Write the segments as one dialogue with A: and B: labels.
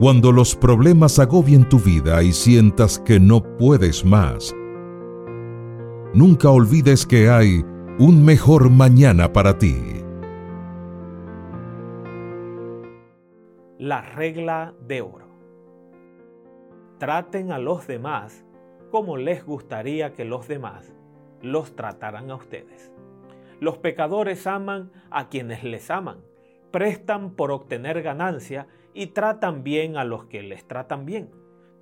A: Cuando los problemas agobien tu vida y sientas que no puedes más, nunca olvides que hay un mejor mañana para ti.
B: La regla de oro. Traten a los demás como les gustaría que los demás los trataran a ustedes. Los pecadores aman a quienes les aman, prestan por obtener ganancia y tratan bien a los que les tratan bien.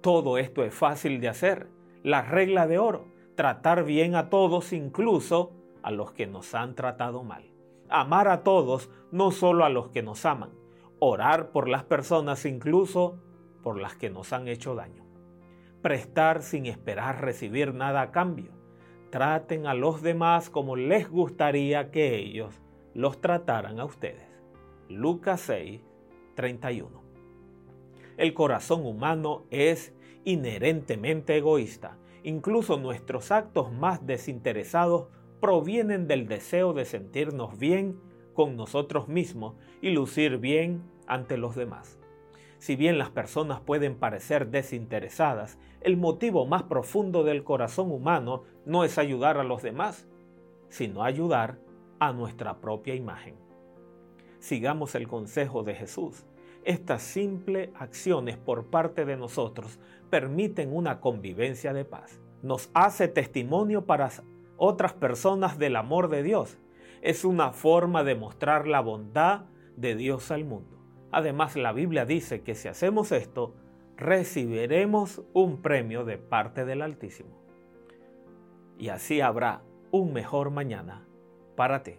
B: Todo esto es fácil de hacer. La regla de oro, tratar bien a todos, incluso a los que nos han tratado mal. Amar a todos, no solo a los que nos aman. Orar por las personas, incluso por las que nos han hecho daño. Prestar sin esperar recibir nada a cambio. Traten a los demás como les gustaría que ellos los trataran a ustedes. Lucas 6, 31. El corazón humano es inherentemente egoísta. Incluso nuestros actos más desinteresados provienen del deseo de sentirnos bien con nosotros mismos y lucir bien ante los demás. Si bien las personas pueden parecer desinteresadas, el motivo más profundo del corazón humano no es ayudar a los demás, sino ayudar a nuestra propia imagen sigamos el consejo de Jesús. Estas simples acciones por parte de nosotros permiten una convivencia de paz. Nos hace testimonio para otras personas del amor de Dios. Es una forma de mostrar la bondad de Dios al mundo. Además, la Biblia dice que si hacemos esto, recibiremos un premio de parte del Altísimo. Y así habrá un mejor mañana para ti.